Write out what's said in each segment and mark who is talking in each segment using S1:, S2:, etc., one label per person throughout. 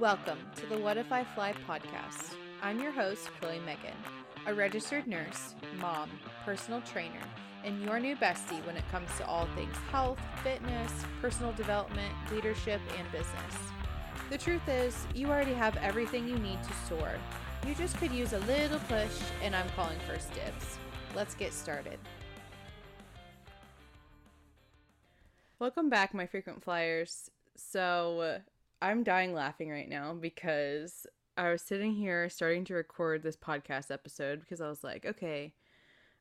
S1: Welcome to the What If I Fly podcast. I'm your host, Chloe Meghan, a registered nurse, mom, personal trainer, and your new bestie when it comes to all things health, fitness, personal development, leadership, and business. The truth is, you already have everything you need to soar. You just could use a little push, and I'm calling first dibs. Let's get started. Welcome back, my frequent flyers. So, I'm dying laughing right now because I was sitting here starting to record this podcast episode because I was like, okay,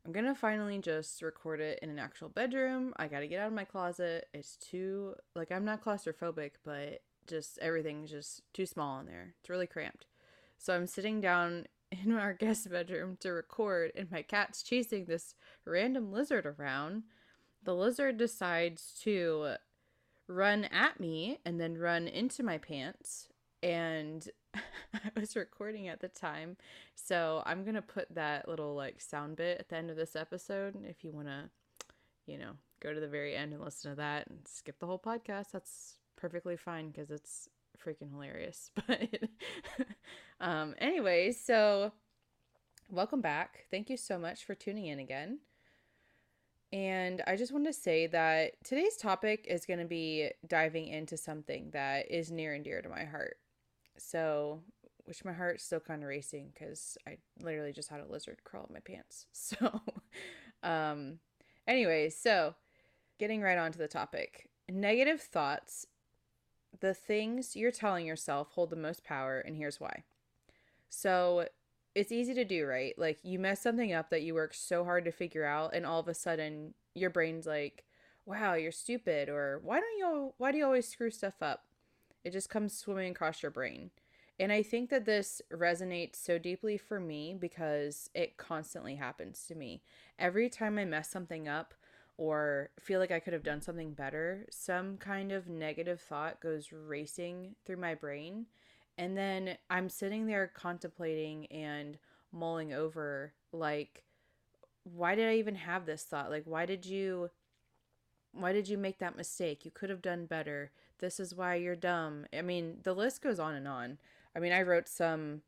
S1: I'm gonna finally just record it in an actual bedroom. I gotta get out of my closet. It's too, like, I'm not claustrophobic, but just everything's just too small in there. It's really cramped. So I'm sitting down in our guest bedroom to record, and my cat's chasing this random lizard around. The lizard decides to run at me and then run into my pants. And I was recording at the time. So I'm going to put that little like sound bit at the end of this episode. If you want to, you know, go to the very end and listen to that and skip the whole podcast, that's perfectly fine because it's freaking hilarious. But um, anyway, so welcome back. Thank you so much for tuning in again. And I just want to say that today's topic is going to be diving into something that is near and dear to my heart. So, which my heart's still kind of racing because I literally just had a lizard crawl in my pants. So, um, anyway, so getting right onto the topic negative thoughts, the things you're telling yourself hold the most power, and here's why. So, it's easy to do, right? Like you mess something up that you work so hard to figure out and all of a sudden your brain's like, "Wow, you're stupid," or "Why don't you why do you always screw stuff up?" It just comes swimming across your brain. And I think that this resonates so deeply for me because it constantly happens to me. Every time I mess something up or feel like I could have done something better, some kind of negative thought goes racing through my brain and then I'm sitting there contemplating and mulling over, like, why did I even have this thought? Like, why did you. Why did you make that mistake? You could have done better. This is why you're dumb. I mean, the list goes on and on. I mean, I wrote some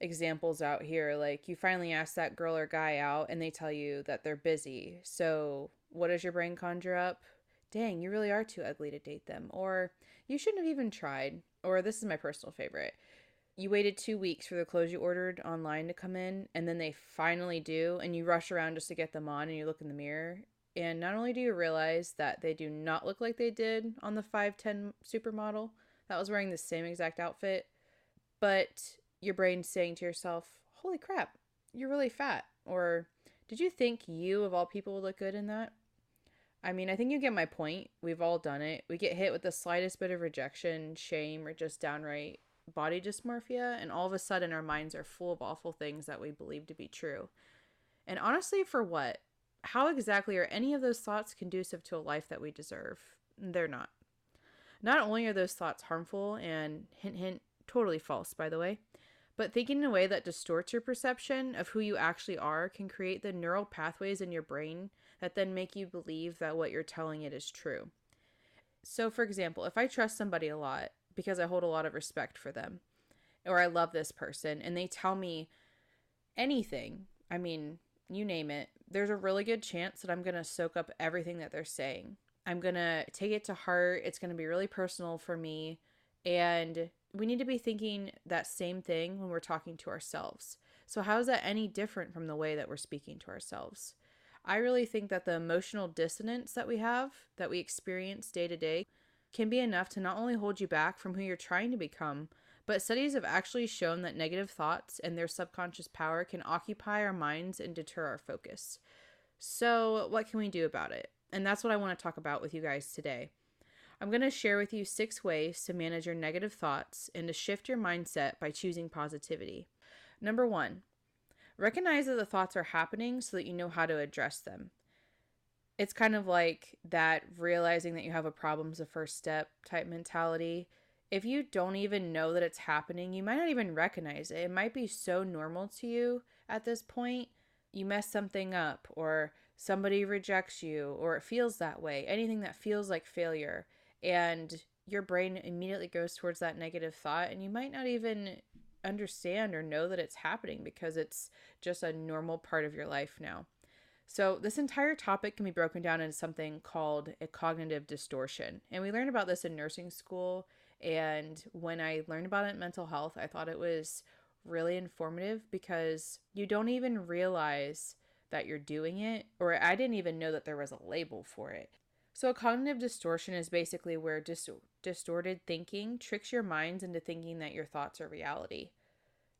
S1: examples out here. Like, you finally ask that girl or guy out and they tell you that they're busy. So, what does your brain conjure up? Dang, you really are too ugly to date them. Or, you shouldn't have even tried or this is my personal favorite. You waited two weeks for the clothes you ordered online to come in, and then they finally do, and you rush around just to get them on, and you look in the mirror. And not only do you realize that they do not look like they did on the 510 supermodel that was wearing the same exact outfit, but your brain's saying to yourself, Holy crap, you're really fat. Or did you think you, of all people, would look good in that? I mean, I think you get my point. We've all done it. We get hit with the slightest bit of rejection, shame, or just downright body dysmorphia, and all of a sudden our minds are full of awful things that we believe to be true. And honestly, for what? How exactly are any of those thoughts conducive to a life that we deserve? They're not. Not only are those thoughts harmful and hint, hint, totally false, by the way, but thinking in a way that distorts your perception of who you actually are can create the neural pathways in your brain that then make you believe that what you're telling it is true. So, for example, if I trust somebody a lot because I hold a lot of respect for them, or I love this person, and they tell me anything, I mean, you name it, there's a really good chance that I'm going to soak up everything that they're saying. I'm going to take it to heart. It's going to be really personal for me. And we need to be thinking that same thing when we're talking to ourselves. So, how is that any different from the way that we're speaking to ourselves? I really think that the emotional dissonance that we have, that we experience day to day, can be enough to not only hold you back from who you're trying to become, but studies have actually shown that negative thoughts and their subconscious power can occupy our minds and deter our focus. So, what can we do about it? And that's what I want to talk about with you guys today. I'm going to share with you six ways to manage your negative thoughts and to shift your mindset by choosing positivity. Number one, recognize that the thoughts are happening so that you know how to address them. It's kind of like that realizing that you have a problem is the first step type mentality. If you don't even know that it's happening, you might not even recognize it. It might be so normal to you at this point. You mess something up, or somebody rejects you, or it feels that way. Anything that feels like failure and your brain immediately goes towards that negative thought and you might not even understand or know that it's happening because it's just a normal part of your life now. So, this entire topic can be broken down into something called a cognitive distortion. And we learned about this in nursing school. And when I learned about it in mental health, I thought it was really informative because you don't even realize that you're doing it, or I didn't even know that there was a label for it. So, a cognitive distortion is basically where dis- distorted thinking tricks your minds into thinking that your thoughts are reality.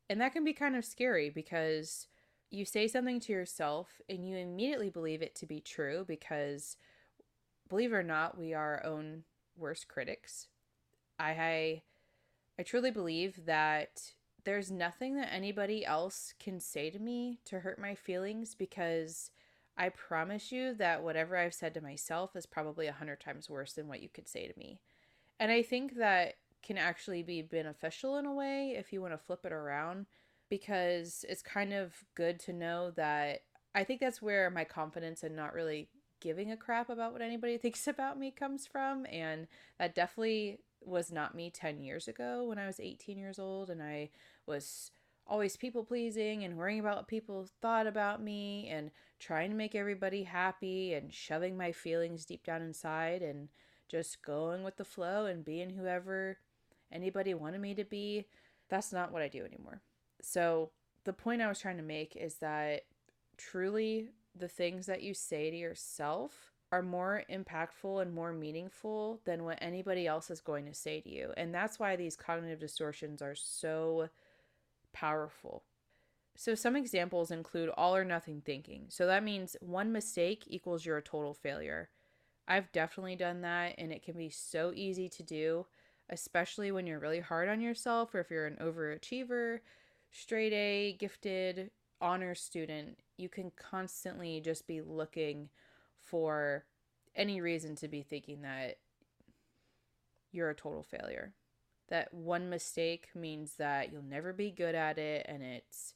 S1: And that can be kind of scary because you say something to yourself and you immediately believe it to be true because, believe it or not, we are our own worst critics. I, I, I truly believe that there's nothing that anybody else can say to me to hurt my feelings because I promise you that whatever I've said to myself is probably a hundred times worse than what you could say to me. And I think that can actually be beneficial in a way if you want to flip it around because it's kind of good to know that I think that's where my confidence and not really giving a crap about what anybody thinks about me comes from. And that definitely was not me 10 years ago when I was 18 years old and I was always people pleasing and worrying about what people thought about me and trying to make everybody happy and shoving my feelings deep down inside and just going with the flow and being whoever anybody wanted me to be. That's not what I do anymore. So, the point I was trying to make is that truly the things that you say to yourself are more impactful and more meaningful than what anybody else is going to say to you. And that's why these cognitive distortions are so powerful. So, some examples include all or nothing thinking. So, that means one mistake equals you're a total failure. I've definitely done that, and it can be so easy to do, especially when you're really hard on yourself or if you're an overachiever, straight A, gifted, honor student. You can constantly just be looking for any reason to be thinking that you're a total failure that one mistake means that you'll never be good at it and it's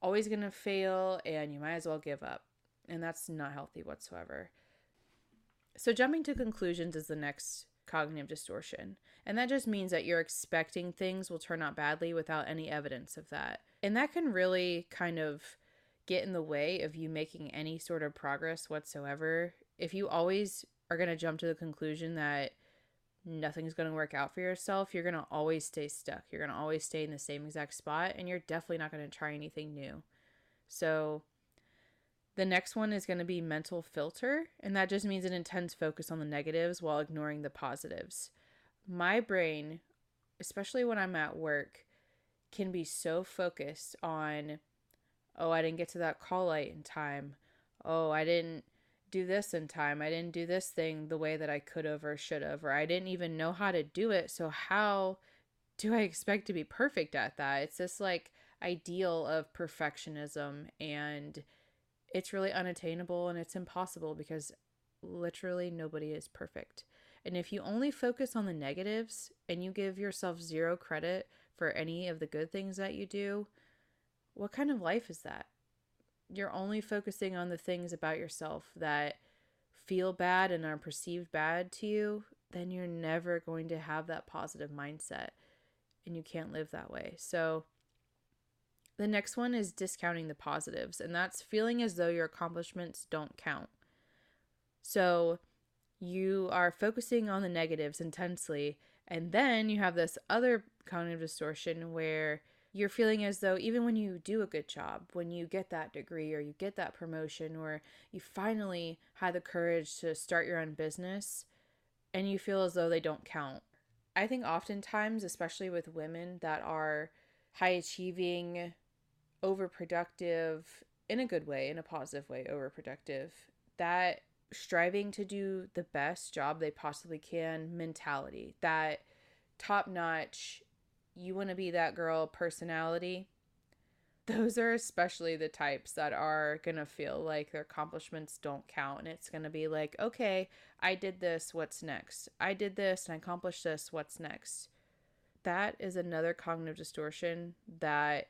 S1: always going to fail and you might as well give up. And that's not healthy whatsoever. So, jumping to conclusions is the next cognitive distortion. And that just means that you're expecting things will turn out badly without any evidence of that. And that can really kind of get in the way of you making any sort of progress whatsoever. If you always are going to jump to the conclusion that nothing's going to work out for yourself, you're going to always stay stuck. You're going to always stay in the same exact spot, and you're definitely not going to try anything new. So, the next one is going to be mental filter, and that just means an intense focus on the negatives while ignoring the positives. My brain, especially when I'm at work, can be so focused on, oh, I didn't get to that call light in time. Oh, I didn't do this in time. I didn't do this thing the way that I could have or should have, or I didn't even know how to do it. So, how do I expect to be perfect at that? It's this like ideal of perfectionism, and it's really unattainable and it's impossible because literally nobody is perfect. And if you only focus on the negatives and you give yourself zero credit for any of the good things that you do, what kind of life is that? you're only focusing on the things about yourself that feel bad and are perceived bad to you, then you're never going to have that positive mindset and you can't live that way. So, the next one is discounting the positives, and that's feeling as though your accomplishments don't count. So, you are focusing on the negatives intensely, and then you have this other cognitive distortion where you're feeling as though even when you do a good job, when you get that degree or you get that promotion or you finally had the courage to start your own business and you feel as though they don't count. I think oftentimes, especially with women that are high achieving, overproductive, in a good way, in a positive way, overproductive, that striving to do the best job they possibly can mentality, that top notch you want to be that girl personality, those are especially the types that are going to feel like their accomplishments don't count. And it's going to be like, okay, I did this, what's next? I did this and I accomplished this, what's next? That is another cognitive distortion that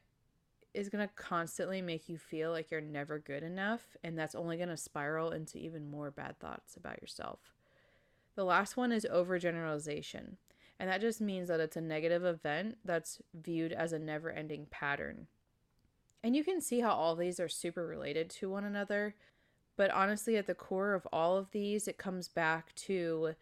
S1: is going to constantly make you feel like you're never good enough. And that's only going to spiral into even more bad thoughts about yourself. The last one is overgeneralization. And that just means that it's a negative event that's viewed as a never ending pattern. And you can see how all these are super related to one another. But honestly, at the core of all of these, it comes back to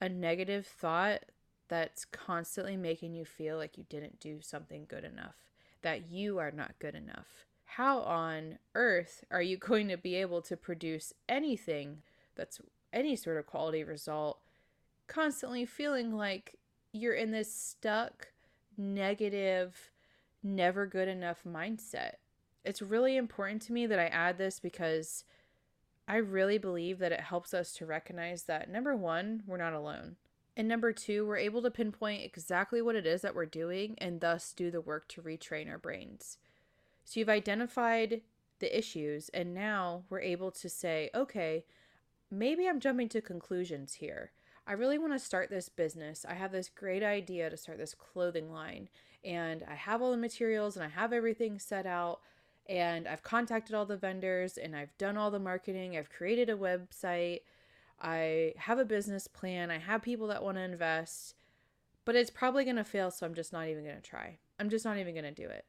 S1: a negative thought that's constantly making you feel like you didn't do something good enough, that you are not good enough. How on earth are you going to be able to produce anything that's any sort of quality result constantly feeling like you're in this stuck, negative, never good enough mindset? It's really important to me that I add this because I really believe that it helps us to recognize that number one, we're not alone. And number two, we're able to pinpoint exactly what it is that we're doing and thus do the work to retrain our brains. So you've identified the issues, and now we're able to say, okay, maybe I'm jumping to conclusions here. I really want to start this business. I have this great idea to start this clothing line, and I have all the materials and I have everything set out and I've contacted all the vendors and I've done all the marketing. I've created a website. I have a business plan. I have people that want to invest, but it's probably going to fail, so I'm just not even going to try. I'm just not even going to do it.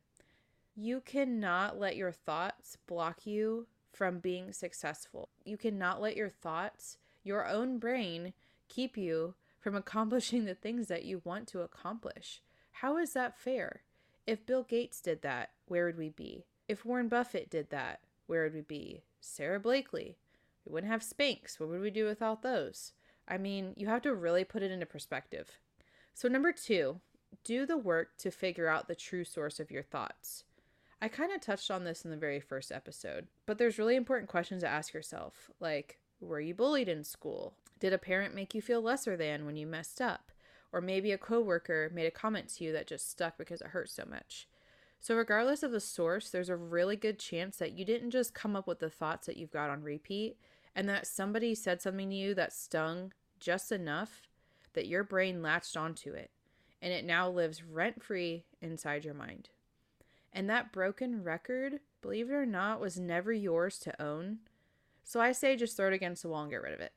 S1: You cannot let your thoughts block you from being successful. You cannot let your thoughts, your own brain, keep you from accomplishing the things that you want to accomplish. How is that fair? If Bill Gates did that, where would we be? If Warren Buffett did that, where would we be? Sara Blakely. We wouldn't have Spanx. What would we do without those? I mean, you have to really put it into perspective. So, number two, do the work to figure out the true source of your thoughts. I kind of touched on this in the very first episode, but there's really important questions to ask yourself like, were you bullied in school? Did a parent make you feel lesser than when you messed up? Or maybe a coworker made a comment to you that just stuck because it hurt so much. So, regardless of the source, there's a really good chance that you didn't just come up with the thoughts that you've got on repeat and that somebody said something to you that stung just enough that your brain latched onto it and it now lives rent free inside your mind. And that broken record, believe it or not, was never yours to own. So I say just throw it against the wall and get rid of it.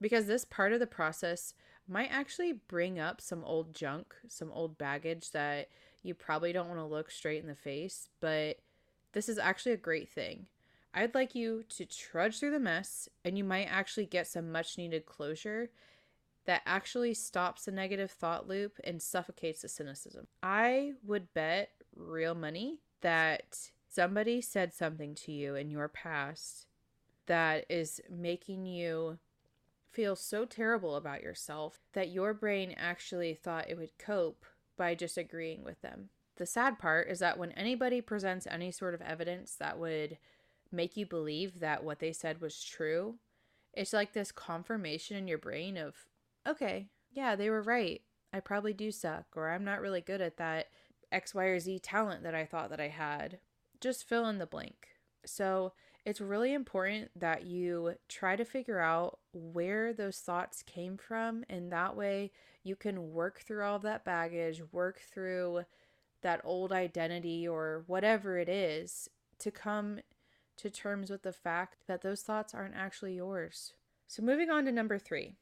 S1: Because this part of the process might actually bring up some old junk, some old baggage that you probably don't want to look straight in the face, but this is actually a great thing. I'd like you to trudge through the mess and you might actually get some much needed closure that actually stops the negative thought loop and suffocates the cynicism. I would bet real money that somebody said something to you in your past that is making you feel so terrible about yourself that your brain actually thought it would cope by just agreeing with them. The sad part is that when anybody presents any sort of evidence that would make you believe that what they said was true, it's like this confirmation in your brain of, okay, yeah, they were right. I probably do suck, or I'm not really good at that X, Y, or Z talent that I thought that I had. Just fill in the blank. So it's really important that you try to figure out where those thoughts came from, and that way you can work through all that baggage, work through that old identity or whatever it is to come to terms with the fact that those thoughts aren't actually yours. So, moving on to number three,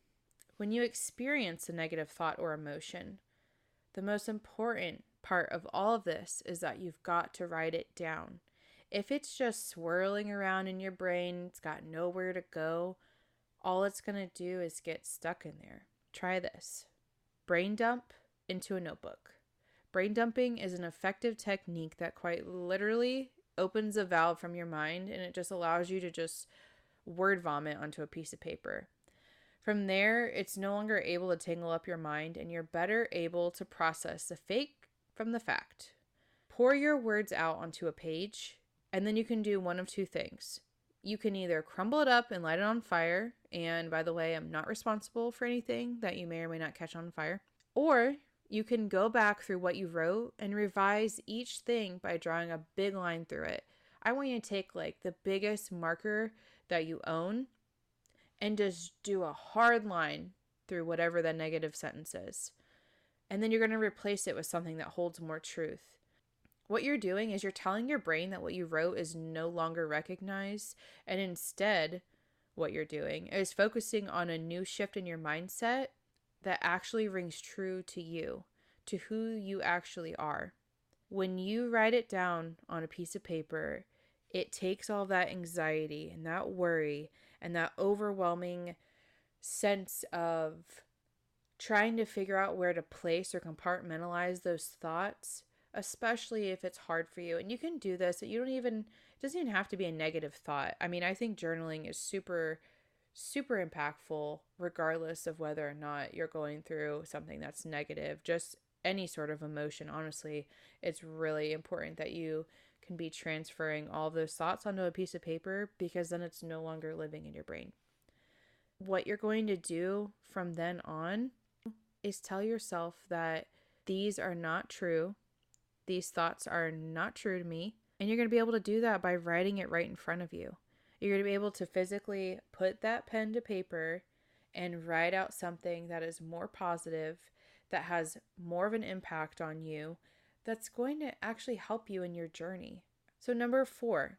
S1: when you experience a negative thought or emotion, the most important part of all of this is that you've got to write it down. If it's just swirling around in your brain, it's got nowhere to go, all it's going to do is get stuck in there. Try this brain dump into a notebook. Brain dumping is an effective technique that quite literally opens a valve from your mind and it just allows you to just word vomit onto a piece of paper. From there, it's no longer able to tangle up your mind and you're better able to process the fake from the fact. Pour your words out onto a page and then you can do one of two things. You can either crumble it up and light it on fire, and by the way, I'm not responsible for anything that you may or may not catch on fire, or you can go back through what you wrote and revise each thing by drawing a big line through it. I want you to take like the biggest marker that you own and just do a hard line through whatever the negative sentence is. And then you're going to replace it with something that holds more truth. What you're doing is you're telling your brain that what you wrote is no longer recognized, and instead, what you're doing is focusing on a new shift in your mindset that actually rings true to you, to who you actually are. When you write it down on a piece of paper, it takes all that anxiety and that worry and that overwhelming sense of trying to figure out where to place or compartmentalize those thoughts, especially if it's hard for you. And you can do this, you don't even, it doesn't even have to be a negative thought. I mean, I think journaling is super, super impactful, regardless of whether or not you're going through something that's negative. Just any sort of emotion, honestly, it's really important that you can be transferring all those thoughts onto a piece of paper because then it's no longer living in your brain. What you're going to do from then on is tell yourself that these are not true. These thoughts are not true to me. And you're going to be able to do that by writing it right in front of you. You're going to be able to physically put that pen to paper and write out something that is more positive, that has more of an impact on you, that's going to actually help you in your journey. So, number four,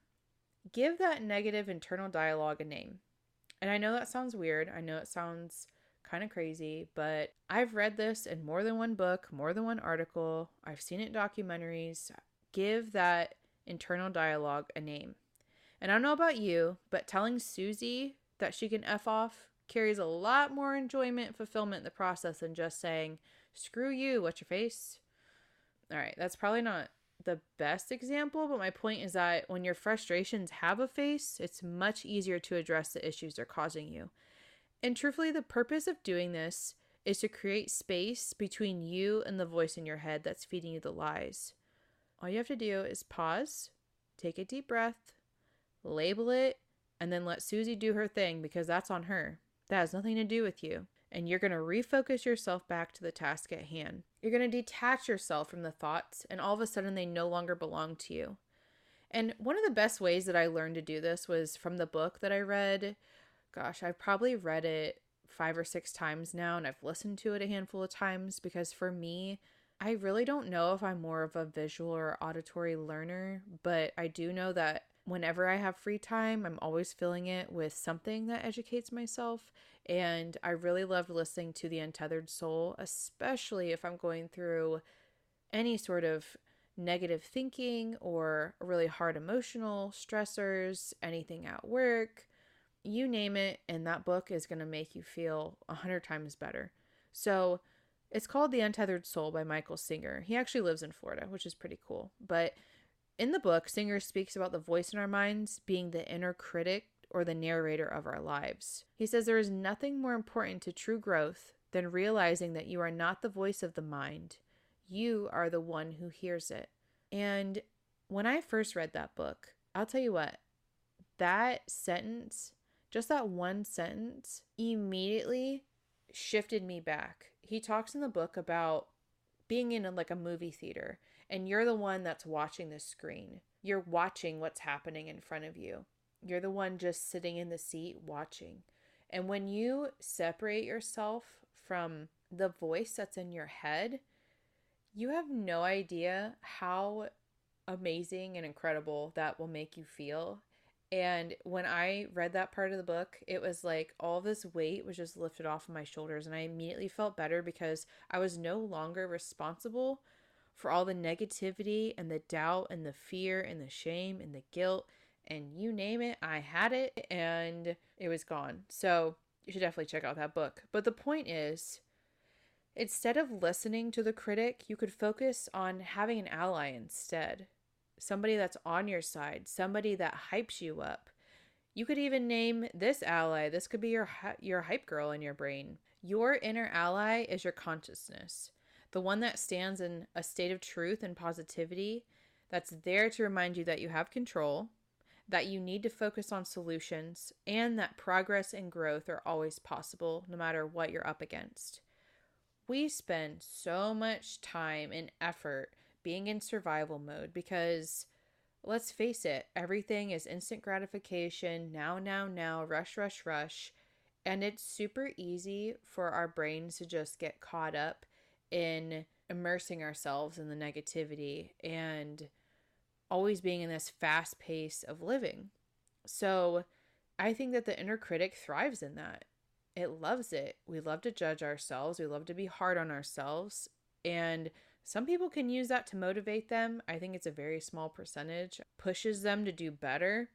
S1: give that negative internal dialogue a name. And I know that sounds weird. I know it sounds kind of crazy, but I've read this in more than one book, more than one article. I've seen it in documentaries. Give that internal dialogue a name. And I don't know about you, but telling Susie that she can F off carries a lot more enjoyment and fulfillment in the process than just saying, screw you, what's your face? All right, that's probably not the best example, but my point is that when your frustrations have a face, it's much easier to address the issues they're causing you. And truthfully, the purpose of doing this is to create space between you and the voice in your head that's feeding you the lies. All you have to do is pause, take a deep breath, label it, and then let Susie do her thing because that's on her. That has nothing to do with you. And you're going to refocus yourself back to the task at hand. You're going to detach yourself from the thoughts, and all of a sudden, they no longer belong to you. And one of the best ways that I learned to do this was from the book that I read gosh, I've probably read it five or six times now and I've listened to it a handful of times because for me, I really don't know if I'm more of a visual or auditory learner, but I do know that whenever I have free time, I'm always filling it with something that educates myself. And I really loved listening to The Untethered Soul, especially if I'm going through any sort of negative thinking or really hard emotional stressors, anything at work, you name it, and that book is going to make you feel a hundred times better. So it's called The Untethered Soul by Michael Singer. He actually lives in Florida, which is pretty cool. But in the book, Singer speaks about the voice in our minds being the inner critic or the narrator of our lives. He says there is nothing more important to true growth than realizing that you are not the voice of the mind. You are the one who hears it. And when I first read that book, I'll tell you what, that sentence just that one sentence immediately shifted me back. He talks in the book about being in a, like a movie theater and you're the one that's watching the screen. You're watching what's happening in front of you. You're the one just sitting in the seat watching. And when you separate yourself from the voice that's in your head, you have no idea how amazing and incredible that will make you feel. And when I read that part of the book, it was like all this weight was just lifted off of my shoulders. And I immediately felt better because I was no longer responsible for all the negativity and the doubt and the fear and the shame and the guilt and you name it. I had it and it was gone. So you should definitely check out that book. But the point is, instead of listening to the critic, you could focus on having an ally instead somebody that's on your side, somebody that hypes you up. You could even name this ally. This could be your your hype girl in your brain. Your inner ally is your consciousness, the one that stands in a state of truth and positivity that's there to remind you that you have control, that you need to focus on solutions, and that progress and growth are always possible no matter what you're up against. We spend so much time and effort being in survival mode because let's face it, everything is instant gratification, now, now, now, rush, rush, rush. And it's super easy for our brains to just get caught up in immersing ourselves in the negativity and always being in this fast pace of living. So I think that the inner critic thrives in that. it loves it. We love to judge ourselves, we love to be hard on ourselves. And some people can use that to motivate them. I think it's a very small percentage, pushes them to do better.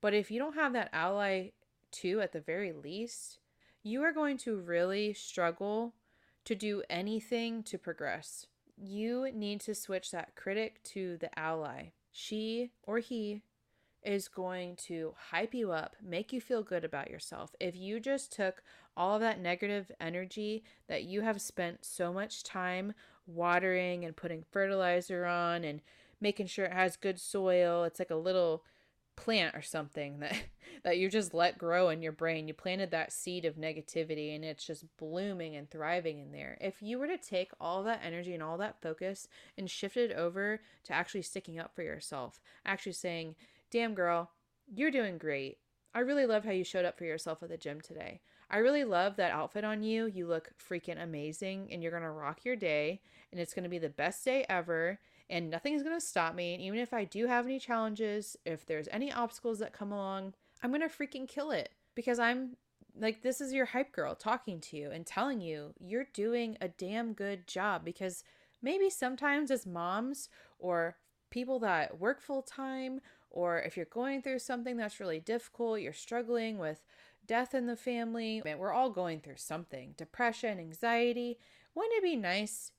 S1: But if you don't have that ally too, at the very least, you are going to really struggle to do anything to progress. You need to switch that critic to the ally. She or he is going to hype you up, make you feel good about yourself. If you just took all of that negative energy that you have spent so much time watering and putting fertilizer on and making sure it has good soil, it's like a little plant or something that that you just let grow in your brain. You planted that seed of negativity and it's just blooming and thriving in there. If you were to take all that energy and all that focus and shift it over to actually sticking up for yourself, actually saying, "Damn girl, you're doing great. I really love how you showed up for yourself at the gym today. I really love that outfit on you. You look freaking amazing and you're going to rock your day and it's going to be the best day ever and nothing's going to stop me. And even if I do have any challenges, if there's any obstacles that come along, I'm going to freaking kill it because I'm like, this is your hype girl talking to you and telling you you're doing a damn good job because maybe sometimes as moms or people that work full time, or if you're going through something that's really difficult, you're struggling with death in the family, we're all going through something depression, anxiety. Wouldn't it be nice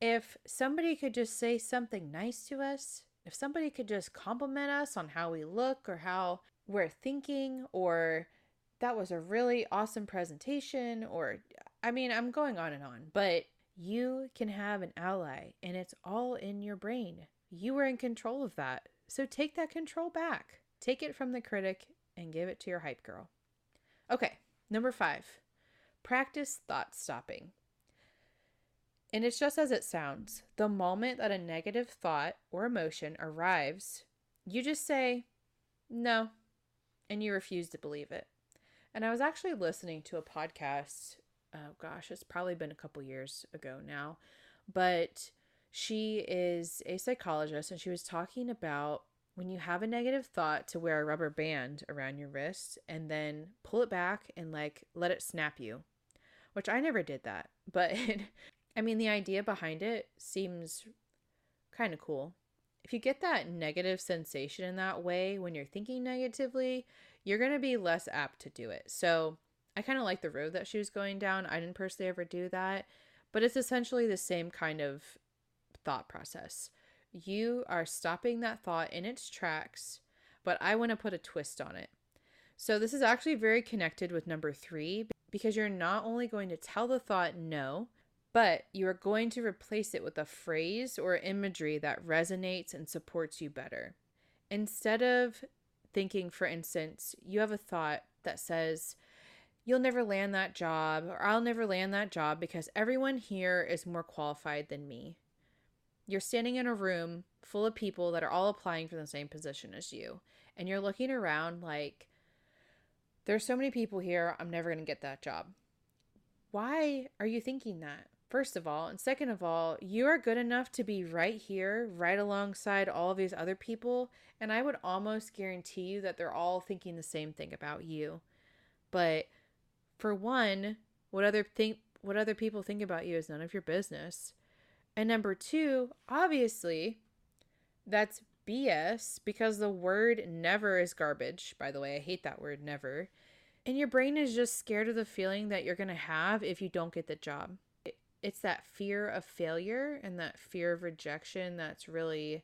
S1: if somebody could just say something nice to us, if somebody could just compliment us on how we look or how we're thinking, or that was a really awesome presentation, or I mean, I'm going on and on, but you can have an ally and it's all in your brain. You are in control of that. So take that control back. Take it from the critic and give it to your hype girl. Okay, number five, practice thought stopping. And it's just as it sounds. The moment that a negative thought or emotion arrives, you just say, no, and you refuse to believe it. And I was actually listening to a podcast. Oh gosh, it's probably been a couple years ago now. But she is a psychologist and she was talking about when you have a negative thought to wear a rubber band around your wrist and then pull it back and like let it snap you, which I never did that. But I mean, the idea behind it seems kind of cool. If you get that negative sensation in that way when you're thinking negatively, you're going to be less apt to do it. So, I kind of like the road that she was going down. I didn't personally ever do that, but it's essentially the same kind of thought process. You are stopping that thought in its tracks, but I want to put a twist on it. So, this is actually very connected with number three because you're not only going to tell the thought no, but you are going to replace it with a phrase or imagery that resonates and supports you better. Instead of thinking, for instance, you have a thought that says, You'll never land that job, or I'll never land that job because everyone here is more qualified than me. You're standing in a room full of people that are all applying for the same position as you, and you're looking around like, There's so many people here, I'm never going to get that job. Why are you thinking that? First of all, and second of all, you are good enough to be right here, right alongside all these other people, and I would almost guarantee you that they're all thinking the same thing about you. But for one, what other think what other people think about you is none of your business. And number 2, obviously, that's BS because the word never is garbage. By the way, I hate that word never. And your brain is just scared of the feeling that you're going to have if you don't get the job it's that fear of failure and that fear of rejection that's really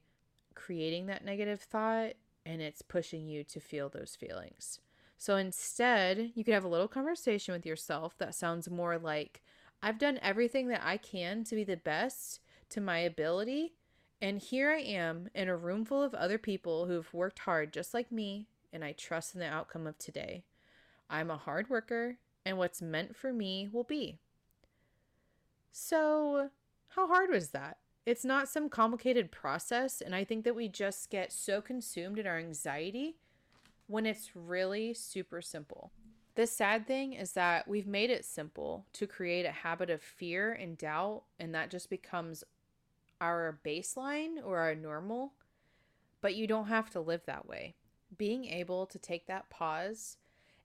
S1: creating that negative thought and it's pushing you to feel those feelings. So instead, you could have a little conversation with yourself that sounds more like, I've done everything that I can to be the best to my ability. And here I am in a room full of other people who've worked hard just like me, and I trust in the outcome of today. I'm a hard worker, and what's meant for me will be. So, how hard was that? It's not some complicated process, and I think that we just get so consumed in our anxiety when it's really super simple. The sad thing is that we've made it simple to create a habit of fear and doubt, and that just becomes our baseline or our normal. But you don't have to live that way. Being able to take that pause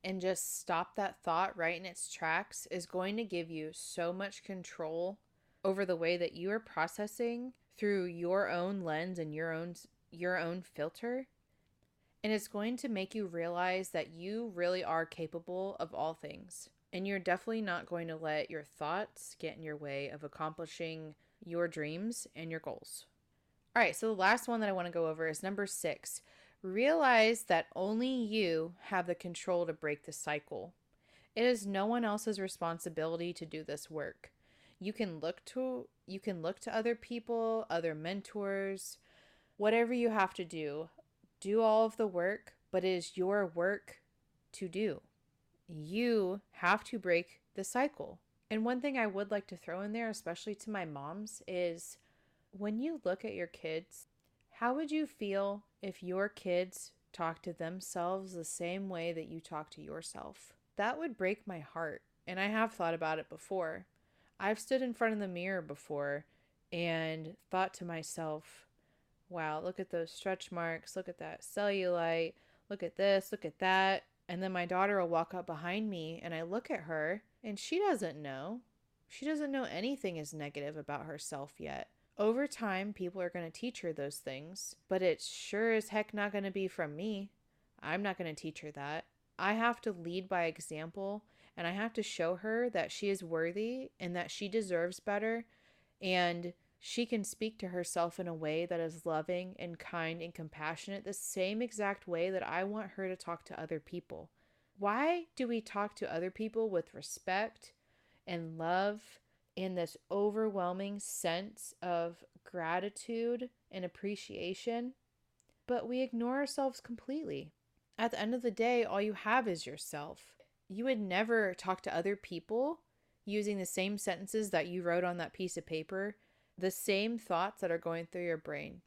S1: and just stop that thought right in its tracks is going to give you so much control over the way that you are processing through your own lens and your own your own filter and it's going to make you realize that you really are capable of all things and you're definitely not going to let your thoughts get in your way of accomplishing your dreams and your goals. All right, so the last one that I want to go over is number 6. Realize that only you have the control to break the cycle. It is no one else's responsibility to do this work. You can look to you can look to other people, other mentors, whatever you have to do. Do all of the work, but it is your work to do. You have to break the cycle. And one thing I would like to throw in there, especially to my moms, is when you look at your kids, how would you feel if your kids talk to themselves the same way that you talk to yourself? That would break my heart. And I have thought about it before. I've stood in front of the mirror before and thought to myself, wow, look at those stretch marks, look at that cellulite, look at this, look at that. And then my daughter will walk up behind me and I look at her and she doesn't know. She doesn't know anything is negative about herself yet. Over time, people are going to teach her those things, but it's sure as heck not going to be from me. I'm not going to teach her that. I have to lead by example and I have to show her that she is worthy and that she deserves better and she can speak to herself in a way that is loving and kind and compassionate, the same exact way that I want her to talk to other people. Why do we talk to other people with respect and love and this overwhelming sense of gratitude and appreciation, but we ignore ourselves completely? At the end of the day, all you have is yourself. You would never talk to other people using the same sentences that you wrote on that piece of paper the same thoughts that are going through your brain.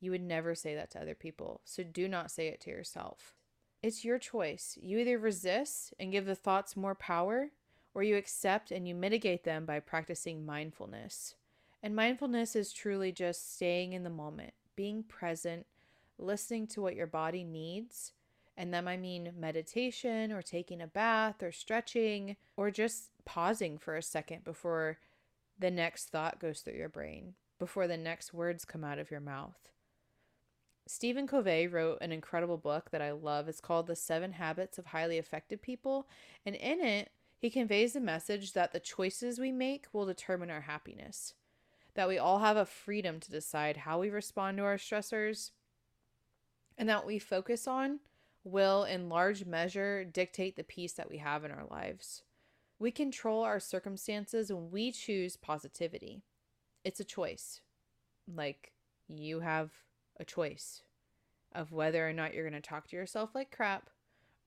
S1: You would never say that to other people, so do not say it to yourself. It's your choice. You either resist and give the thoughts more power, or you accept and you mitigate them by practicing mindfulness. And mindfulness is truly just staying in the moment, being present, listening to what your body needs. And then I mean meditation or taking a bath or stretching or just pausing for a second before the next thought goes through your brain before the next words come out of your mouth. Stephen Covey wrote an incredible book that I love. It's called The Seven Habits of Highly Effective People. And in it, he conveys the message that the choices we make will determine our happiness, that we all have a freedom to decide how we respond to our stressors, and that we focus on will, in large measure, dictate the peace that we have in our lives. We control our circumstances when we choose positivity. It's a choice. Like, you have a choice of whether or not you're going to talk to yourself like crap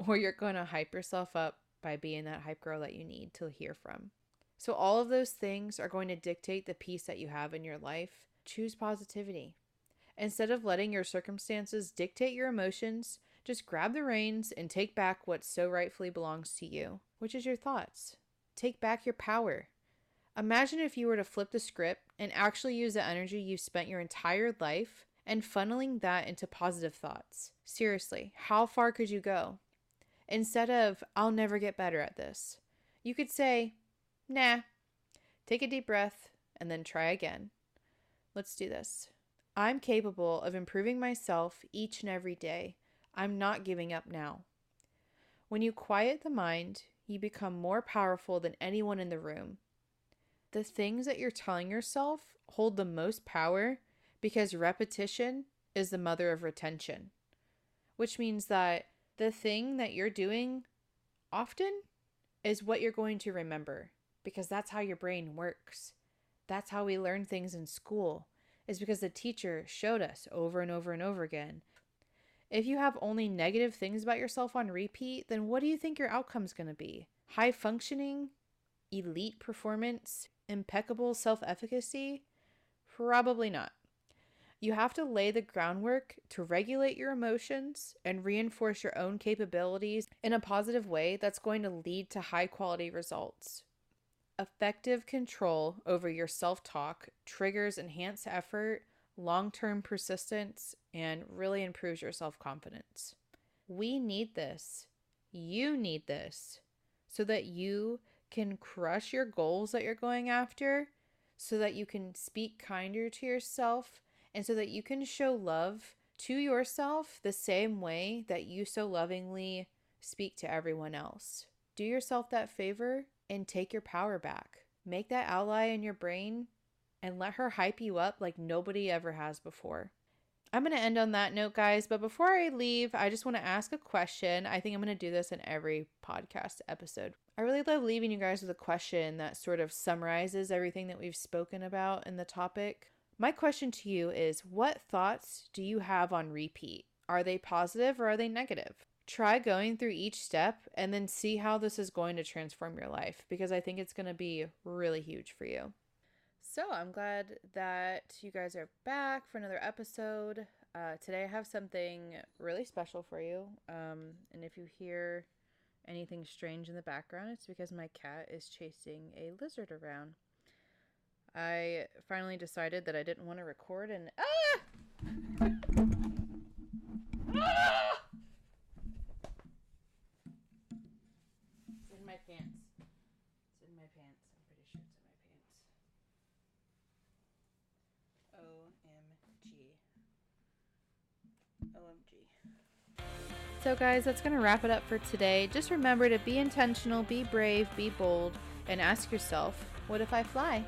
S1: or you're going to hype yourself up by being that hype girl that you need to hear from. So, all of those things are going to dictate the peace that you have in your life. Choose positivity. Instead of letting your circumstances dictate your emotions, just grab the reins and take back what so rightfully belongs to you, which is your thoughts. Take back your power. Imagine if you were to flip the script and actually use the energy you've spent your entire life and funneling that into positive thoughts. Seriously, how far could you go? Instead of, I'll never get better at this, you could say, nah, take a deep breath and then try again. Let's do this. I'm capable of improving myself each and every day. I'm not giving up now. When you quiet the mind, you become more powerful than anyone in the room. The things that you're telling yourself hold the most power because repetition is the mother of retention, which means that the thing that you're doing often is what you're going to remember because that's how your brain works. That's how we learn things in school, is because the teacher showed us over and over and over again. If you have only negative things about yourself on repeat, then what do you think your outcome's going to be? High functioning, elite performance, impeccable self efficacy? Probably not. You have to lay the groundwork to regulate your emotions and reinforce your own capabilities in a positive way that's going to lead to high quality results. Effective control over your self talk triggers enhanced effort long term persistence, and really improves your self confidence. We need this. You need this so that you can crush your goals that you're going after, so that you can speak kinder to yourself, and so that you can show love to yourself the same way that you so lovingly speak to everyone else. Do yourself that favor and take your power back. Make that ally in your brain and let her hype you up like nobody ever has before. I'm going to end on that note, guys. But before I leave, I just want to ask a question. I think I'm going to do this in every podcast episode. I really love leaving you guys with a question that sort of summarizes everything that we've spoken about in the topic. My question to you is What thoughts do you have on repeat? Are they positive or are they negative? Try going through each step and then see how this is going to transform your life because I think it's going to be really huge for you. So I'm glad that you guys are back for another episode. Uh, today I have something really special for you. Um, and if you hear anything strange in the background, it's because my cat is chasing a lizard around. I finally decided that I didn't want to record and ah! ah! It's in my pants. It's in my pants. I'm pretty sure it's in my pants. OMG. OMG. So, guys, that's going to wrap it up for today. Just remember to be intentional, be brave, be bold, and ask yourself, what if I fly?